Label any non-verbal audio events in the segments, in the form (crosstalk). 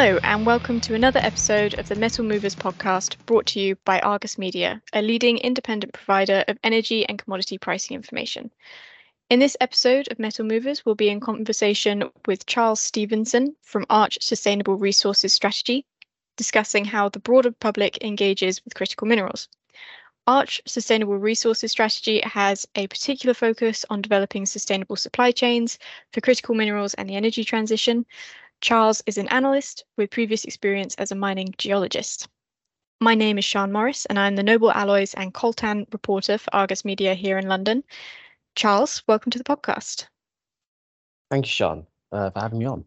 Hello, and welcome to another episode of the Metal Movers podcast brought to you by Argus Media, a leading independent provider of energy and commodity pricing information. In this episode of Metal Movers, we'll be in conversation with Charles Stephenson from Arch Sustainable Resources Strategy, discussing how the broader public engages with critical minerals. Arch Sustainable Resources Strategy has a particular focus on developing sustainable supply chains for critical minerals and the energy transition, Charles is an analyst with previous experience as a mining geologist. My name is Sian Morris, and I'm the Noble Alloys and Coltan reporter for Argus Media here in London. Charles, welcome to the podcast. Thank you, Sian, uh, for having me on.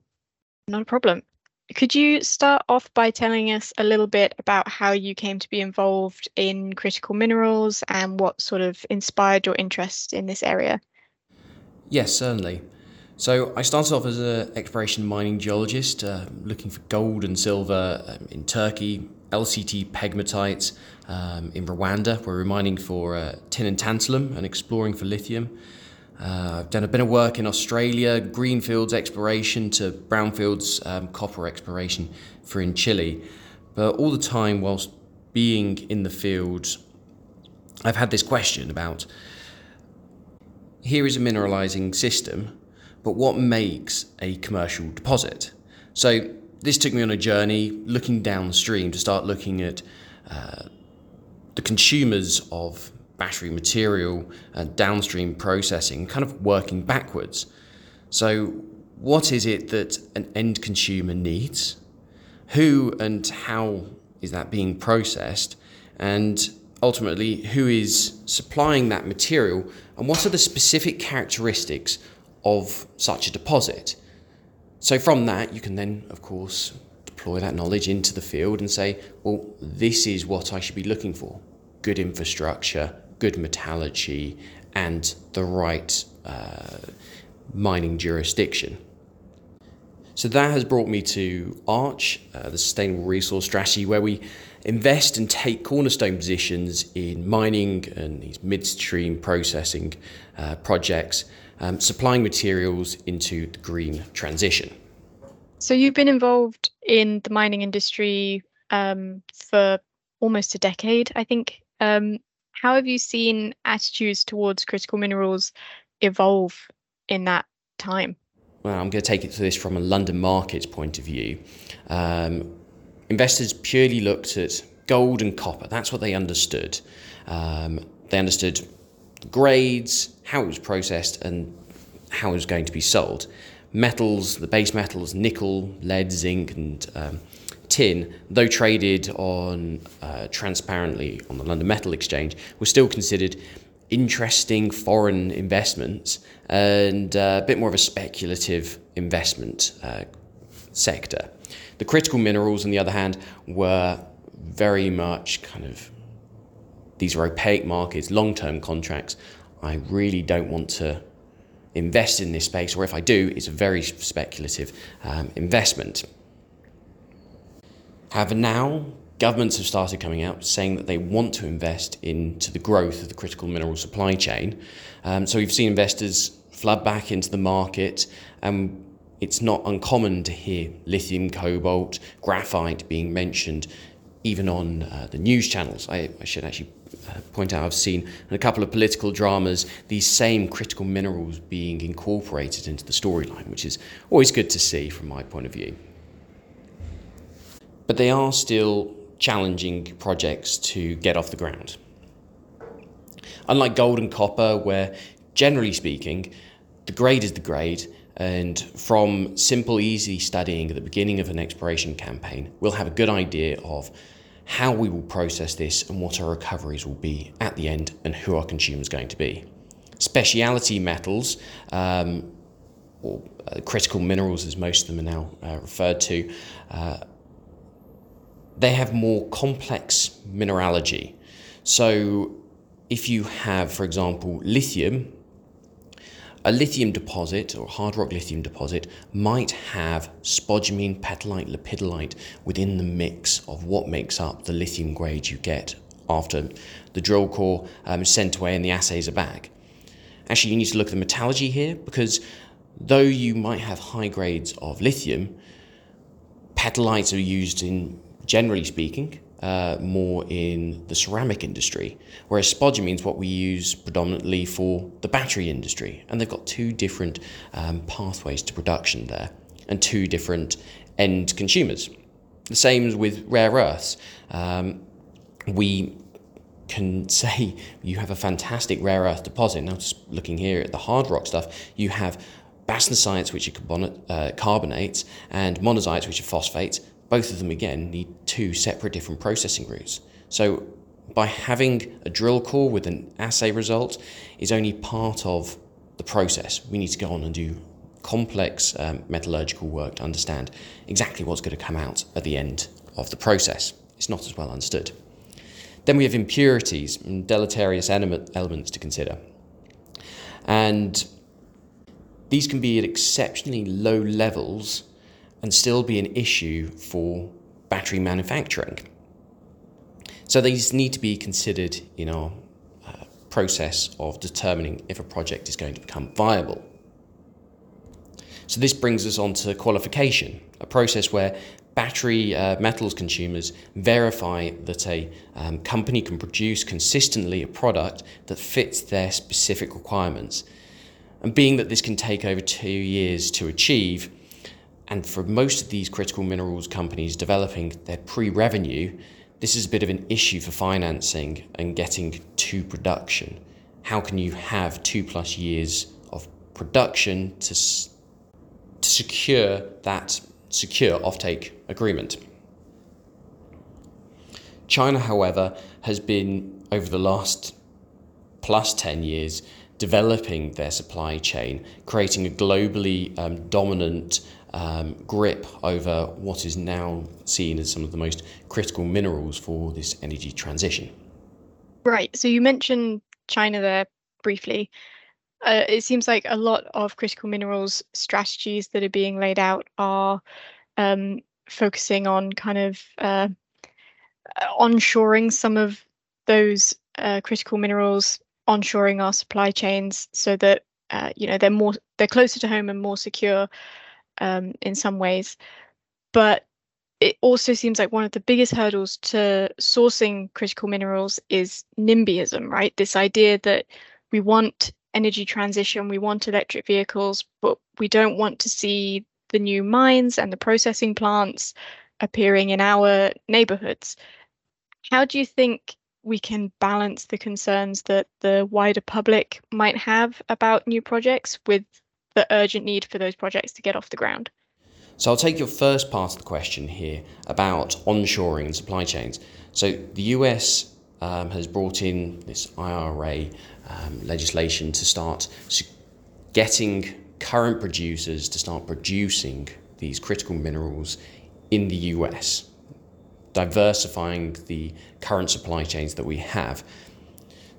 Not a problem. Could you start off by telling us a little bit about how you came to be involved in critical minerals and what sort of inspired your interest in this area? Yes, certainly. So I started off as an exploration mining geologist, uh, looking for gold and silver um, in Turkey, LCT pegmatites um, in Rwanda, where we're mining for uh, tin and tantalum and exploring for lithium. Uh, I've done a bit of work in Australia, greenfields exploration to brownfields um, copper exploration for in Chile. But all the time, whilst being in the field, I've had this question about here is a mineralizing system but what makes a commercial deposit? So this took me on a journey looking downstream to start looking at uh, the consumers of battery material and downstream processing, kind of working backwards. So, what is it that an end consumer needs? Who and how is that being processed? And ultimately, who is supplying that material? And what are the specific characteristics of such a deposit. So from that, you can then, of course, deploy that knowledge into the field and say, well, this is what I should be looking for good infrastructure, good metallurgy, and the right uh, mining jurisdiction. So that has brought me to Arch, uh, the Sustainable Resource Strategy, where we invest and take cornerstone positions in mining and these midstream processing uh, projects um, supplying materials into the green transition. So you've been involved in the mining industry um, for almost a decade, I think. Um, how have you seen attitudes towards critical minerals evolve in that time? Well, I'm going to take it to this from a London markets point of view. Um, investors purely looked at gold and copper. That's what they understood. Um, they understood grades, how it was processed, and how it was going to be sold. Metals, the base metals, nickel, lead, zinc, and um, tin, though traded on uh, transparently on the London Metal Exchange, were still considered interesting foreign investments and uh, a bit more of a speculative investment uh, sector. The critical minerals, on the other hand, were very much kind of these are opaque markets, long term contracts. I really don't want to invest in this space, or if I do, it's a very speculative um, investment. However, now governments have started coming out saying that they want to invest into the growth of the critical mineral supply chain. Um, so we've seen investors flood back into the market, and it's not uncommon to hear lithium, cobalt, graphite being mentioned even on uh, the news channels. I, I should actually uh, point out I've seen in a couple of political dramas these same critical minerals being incorporated into the storyline, which is always good to see from my point of view. But they are still challenging projects to get off the ground. Unlike gold and copper, where generally speaking, the grade is the grade, and from simple, easy studying at the beginning of an exploration campaign, we'll have a good idea of how we will process this and what our recoveries will be at the end and who our consumers are going to be. Speciality metals, um, or uh, critical minerals as most of them are now uh, referred to, uh, they have more complex mineralogy. So if you have, for example, lithium, a lithium deposit or hard rock lithium deposit might have spodumene, petalite, lepidolite within the mix of what makes up the lithium grade you get after the drill core um, is sent away and the assays are back. Actually, you need to look at the metallurgy here because though you might have high grades of lithium, petalites are used in, generally speaking, uh, more in the ceramic industry, whereas spodumene is what we use predominantly for the battery industry. And they've got two different um, pathways to production there and two different end consumers. The same with rare earths. Um, we can (laughs) say you have a fantastic rare earth deposit. Now, just looking here at the hard rock stuff, you have bastnasites, which are carbonate, uh, carbonates, and monazites, which are phosphates both of them again need two separate different processing routes. So by having a drill core with an assay result is only part of the process. We need to go on and do complex um, metallurgical work to understand exactly what's going to come out at the end of the process. It's not as well understood. Then we have impurities and deleterious elements to consider. And these can be at exceptionally low levels and still be an issue for battery manufacturing. So these need to be considered in our uh, process of determining if a project is going to become viable. So this brings us on to qualification, a process where battery uh, metals consumers verify that a um, company can produce consistently a product that fits their specific requirements. And being that this can take over two years to achieve, and for most of these critical minerals companies developing their pre revenue, this is a bit of an issue for financing and getting to production. How can you have two plus years of production to, to secure that secure offtake agreement? China, however, has been over the last plus 10 years developing their supply chain, creating a globally um, dominant um, grip over what is now seen as some of the most critical minerals for this energy transition. Right. So you mentioned China there briefly. Uh, it seems like a lot of critical minerals strategies that are being laid out are um, focusing on kind of uh, onshoring some of those uh, critical minerals, onshoring our supply chains so that uh, you know they're more they're closer to home and more secure um, in some ways. But it also seems like one of the biggest hurdles to sourcing critical minerals is NIMBYism, right? This idea that we want energy transition, we want electric vehicles, but we don't want to see the new mines and the processing plants appearing in our neighborhoods. How do you think we can balance the concerns that the wider public might have about new projects with the urgent need for those projects to get off the ground. So I'll take your first part of the question here about onshoring and supply chains. So the US um, has brought in this IRA um, legislation to start getting current producers to start producing these critical minerals in the US, diversifying the current supply chains that we have.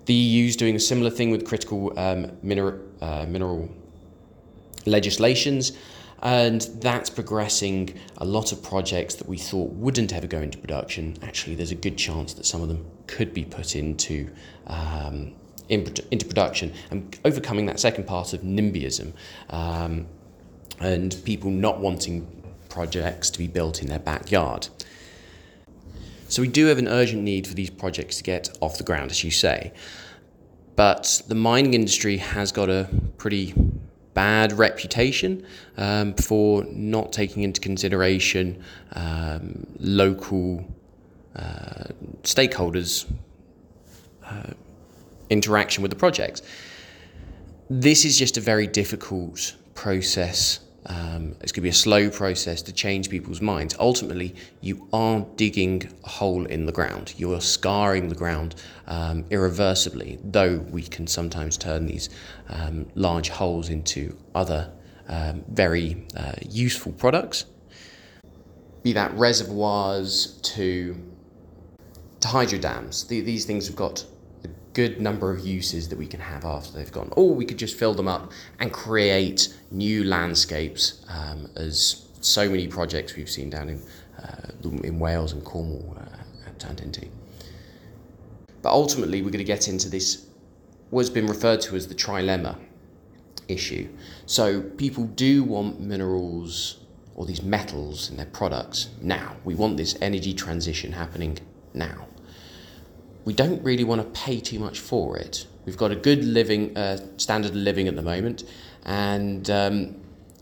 The EU is doing a similar thing with critical um, mineral, uh, mineral legislations, and that's progressing a lot of projects that we thought wouldn't ever go into production. Actually, there's a good chance that some of them could be put into um, in, into production and overcoming that second part of NIMBYism um, and people not wanting projects to be built in their backyard. So we do have an urgent need for these projects to get off the ground, as you say. But the mining industry has got a pretty bad reputation um, for not taking into consideration um, local uh, stakeholders' uh, interaction with the projects. This is just a very difficult process um, it's going to be a slow process to change people's minds. Ultimately, you aren't digging a hole in the ground. You are scarring the ground um, irreversibly, though we can sometimes turn these um, large holes into other um, very uh, useful products. Be that reservoirs to, to hydro dams. The, these things have got good number of uses that we can have after they've gone. Or we could just fill them up and create new landscapes, um, as so many projects we've seen down in uh, in Wales and Cornwall uh, have turned into. But ultimately, we're going to get into this what's been referred to as the trilemma issue. So people do want minerals, or these metals in their products now. We want this energy transition happening now. We don't really want to pay too much for it. We've got a good living uh, standard of living at the moment, and um,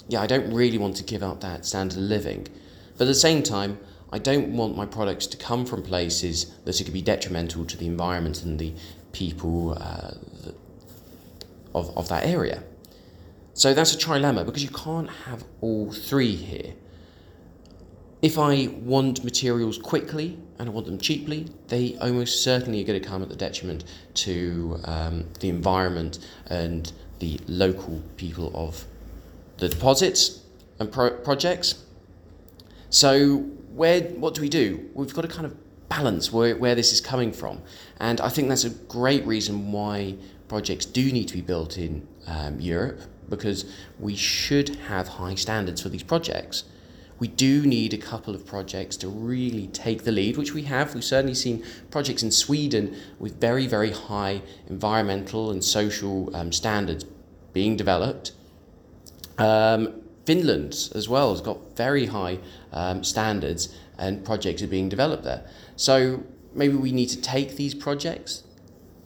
yeah, I don't really want to give up that standard of living. But at the same time, I don't want my products to come from places that going to be detrimental to the environment and the people uh, of, of that area. So that's a trilemma because you can't have all three here. If I want materials quickly and I want them cheaply, they almost certainly are going to come at the detriment to um, the environment and the local people of the deposits and pro- projects. So where what do we do? We've got to kind of balance where, where this is coming from, and I think that's a great reason why projects do need to be built in um, Europe because we should have high standards for these projects. We do need a couple of projects to really take the lead, which we have. We've certainly seen projects in Sweden with very, very high environmental and social um, standards being developed. Um, Finland as well has got very high um, standards and projects are being developed there. So maybe we need to take these projects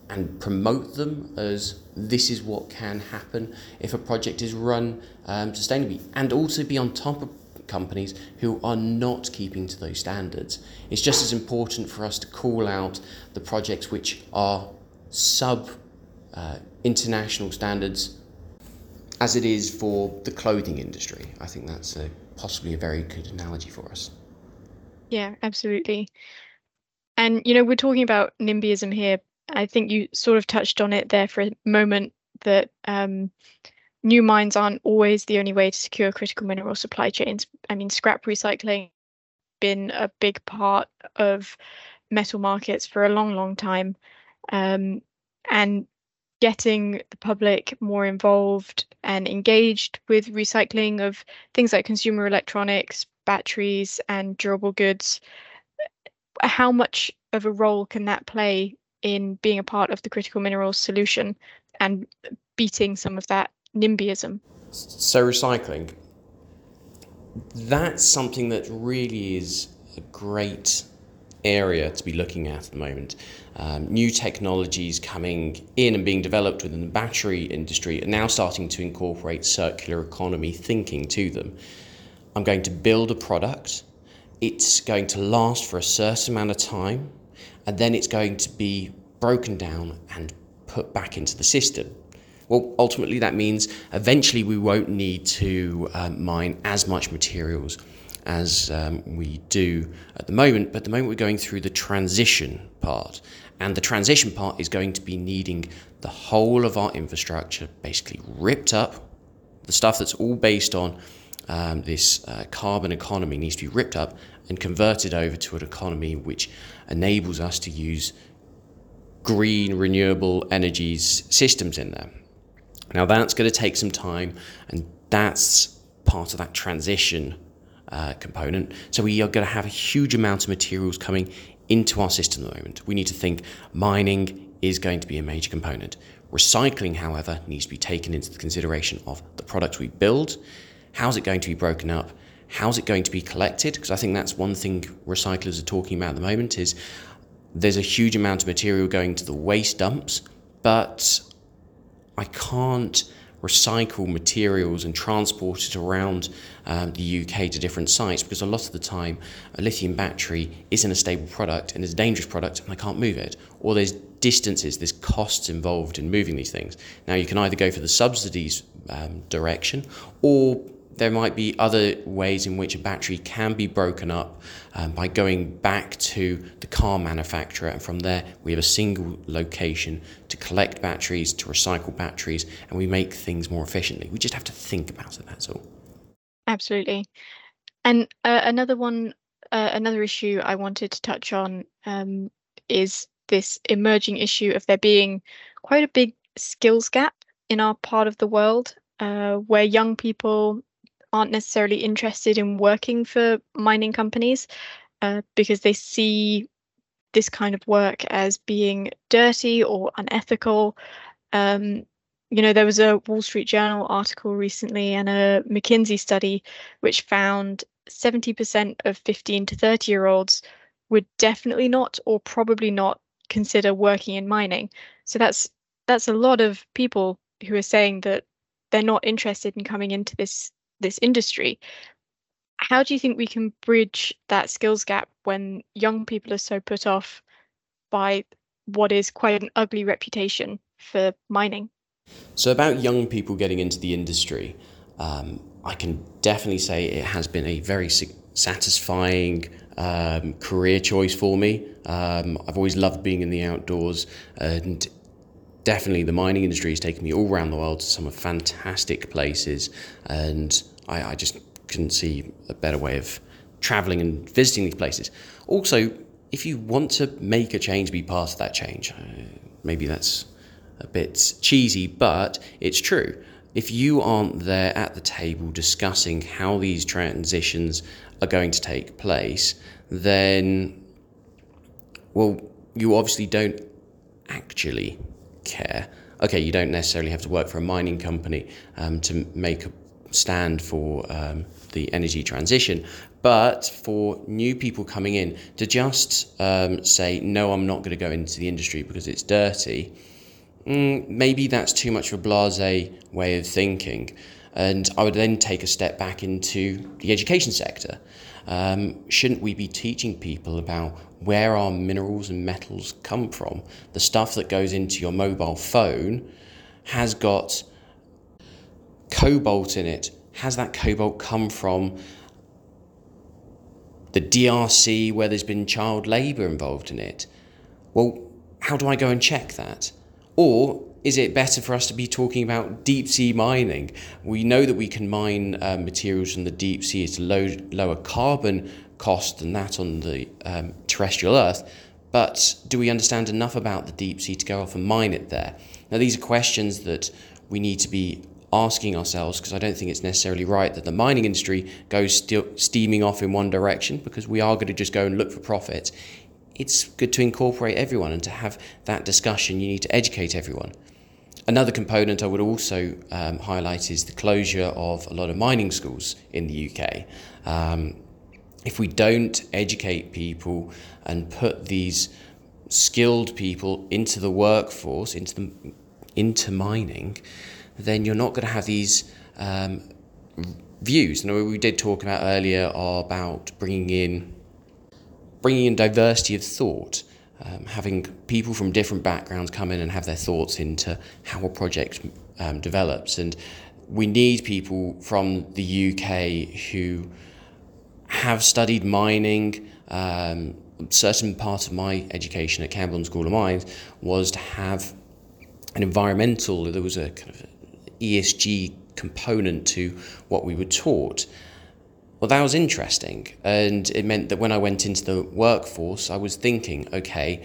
and promote them as this is what can happen if a project is run um, sustainably and also be on top of companies who are not keeping to those standards. It's just as important for us to call out the projects which are sub uh, international standards as it is for the clothing industry. I think that's a, possibly a very good analogy for us. Yeah, absolutely. And, you know, we're talking about NIMBYism here. I think you sort of touched on it there for a moment that um, new mines aren't always the only way to secure critical mineral supply chains. I mean, scrap recycling been a big part of metal markets for a long, long time. Um, and getting the public more involved and engaged with recycling of things like consumer electronics, batteries, and durable goods. How much of a role can that play in being a part of the critical minerals solution and beating some of that NIMBYism? So, recycling, that's something that really is a great area to be looking at at the moment. Um, new technologies coming in and being developed within the battery industry are now starting to incorporate circular economy thinking to them. I'm going to build a product, it's going to last for a certain amount of time, and then it's going to be broken down and put back into the system. Well, ultimately, that means eventually we won't need to um, mine as much materials as um, we do at the moment. But at the moment, we're going through the transition part. And the transition part is going to be needing the whole of our infrastructure basically ripped up. The stuff that's all based on um, this uh, carbon economy needs to be ripped up and converted over to an economy which enables us to use green, renewable energies systems in there. Now, that's going to take some time, and that's part of that transition uh, component. So we are going to have a huge amount of materials coming into our system at the moment. We need to think mining is going to be a major component. Recycling, however, needs to be taken into the consideration of the products we build. How's it going to be broken up? How's it going to be collected? Because I think that's one thing recyclers are talking about at the moment is there's a huge amount of material going to the waste dumps, but I can't recycle materials and transport it around um, the UK to different sites because a lot of the time a lithium battery isn't a stable product and is a dangerous product and I can't move it. Or there's distances, there's costs involved in moving these things. Now you can either go for the subsidies um, direction or there might be other ways in which a battery can be broken up um, by going back to the car manufacturer, and from there we have a single location to collect batteries, to recycle batteries, and we make things more efficiently. We just have to think about it, that's all. Absolutely. And uh, another one, uh, another issue I wanted to touch on um, is this emerging issue of there being quite a big skills gap in our part of the world uh, where young people aren't necessarily interested in working for mining companies uh, because they see this kind of work as being dirty or unethical. Um, you know, there was a Wall Street Journal article recently and a McKinsey study which found 70% of 15 to 30 year olds would definitely not or probably not consider working in mining. So that's that's a lot of people who are saying that they're not interested in coming into this this industry. How do you think we can bridge that skills gap when young people are so put off by what is quite an ugly reputation for mining? So, about young people getting into the industry, um, I can definitely say it has been a very satisfying um, career choice for me. Um, I've always loved being in the outdoors, and definitely the mining industry has taken me all around the world to some fantastic places, and I, I just couldn't see a better way of traveling and visiting these places. Also, if you want to make a change, be part of that change. Uh, maybe that's a bit cheesy, but it's true. If you aren't there at the table discussing how these transitions are going to take place, then, well, you obviously don't actually care. Okay, you don't necessarily have to work for a mining company um, to make a stand for um, the energy transition, but for new people coming in to just um, say, no, I'm not going to go into the industry because it's dirty mm, maybe that's too much of a blase way of thinking. And I would then take a step back into the education sector. Um, shouldn't we be teaching people about where our minerals and metals come from? The stuff that goes into your mobile phone has got cobalt in it. Has that cobalt come from the DRC where there's been child labour involved in it? Well, how do I go and check that? Or is it better for us to be talking about deep sea mining? We know that we can mine uh, materials from the deep sea at a low, lower carbon cost than that on the um, terrestrial Earth, but do we understand enough about the deep sea to go off and mine it there? Now, these are questions that we need to be asking ourselves because I don't think it's necessarily right that the mining industry goes steaming off in one direction because we are going to just go and look for profit it's good to incorporate everyone and to have that discussion. You need to educate everyone. Another component I would also um, highlight is the closure of a lot of mining schools in the UK. Um, if we don't educate people and put these skilled people into the workforce, into the, into mining, then you're not going to have these um, views. And we did talk about earlier about bringing in bringing in diversity of thought, um, having people from different backgrounds come in and have their thoughts into how a project um, develops. And we need people from the UK who have studied mining. Um, certain part of my education at Camborne School of Mines was to have an environmental, there was a kind of ESG component to what we were taught. Well, that was interesting. And it meant that when I went into the workforce, I was thinking, okay,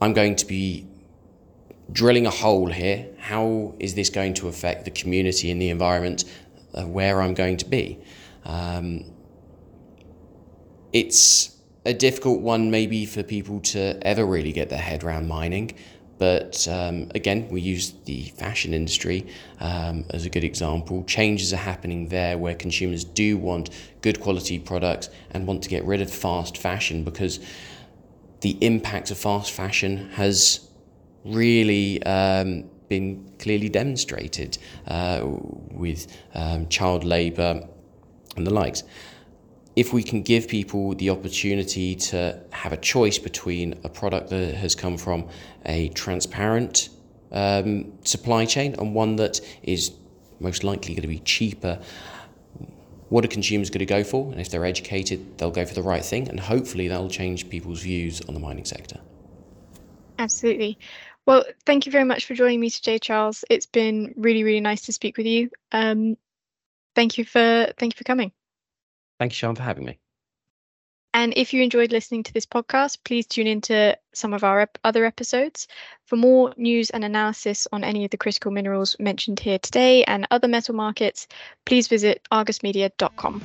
I'm going to be drilling a hole here. How is this going to affect the community and the environment where I'm going to be? Um, it's a difficult one, maybe, for people to ever really get their head around mining. But um, again, we use the fashion industry um, as a good example. Changes are happening there where consumers do want good quality products and want to get rid of fast fashion because the impact of fast fashion has really um, been clearly demonstrated uh, with um, child labour and the likes if we can give people the opportunity to have a choice between a product that has come from a transparent um, supply chain and one that is most likely going to be cheaper, what are consumers going to go for? And if they're educated, they'll go for the right thing, and hopefully that'll change people's views on the mining sector. Absolutely. Well, thank you very much for joining me today, Charles. It's been really, really nice to speak with you. Um, thank you for thank you for coming. Thank you, Sian, for having me. And if you enjoyed listening to this podcast, please tune into some of our ep- other episodes. For more news and analysis on any of the critical minerals mentioned here today and other metal markets, please visit argusmedia.com.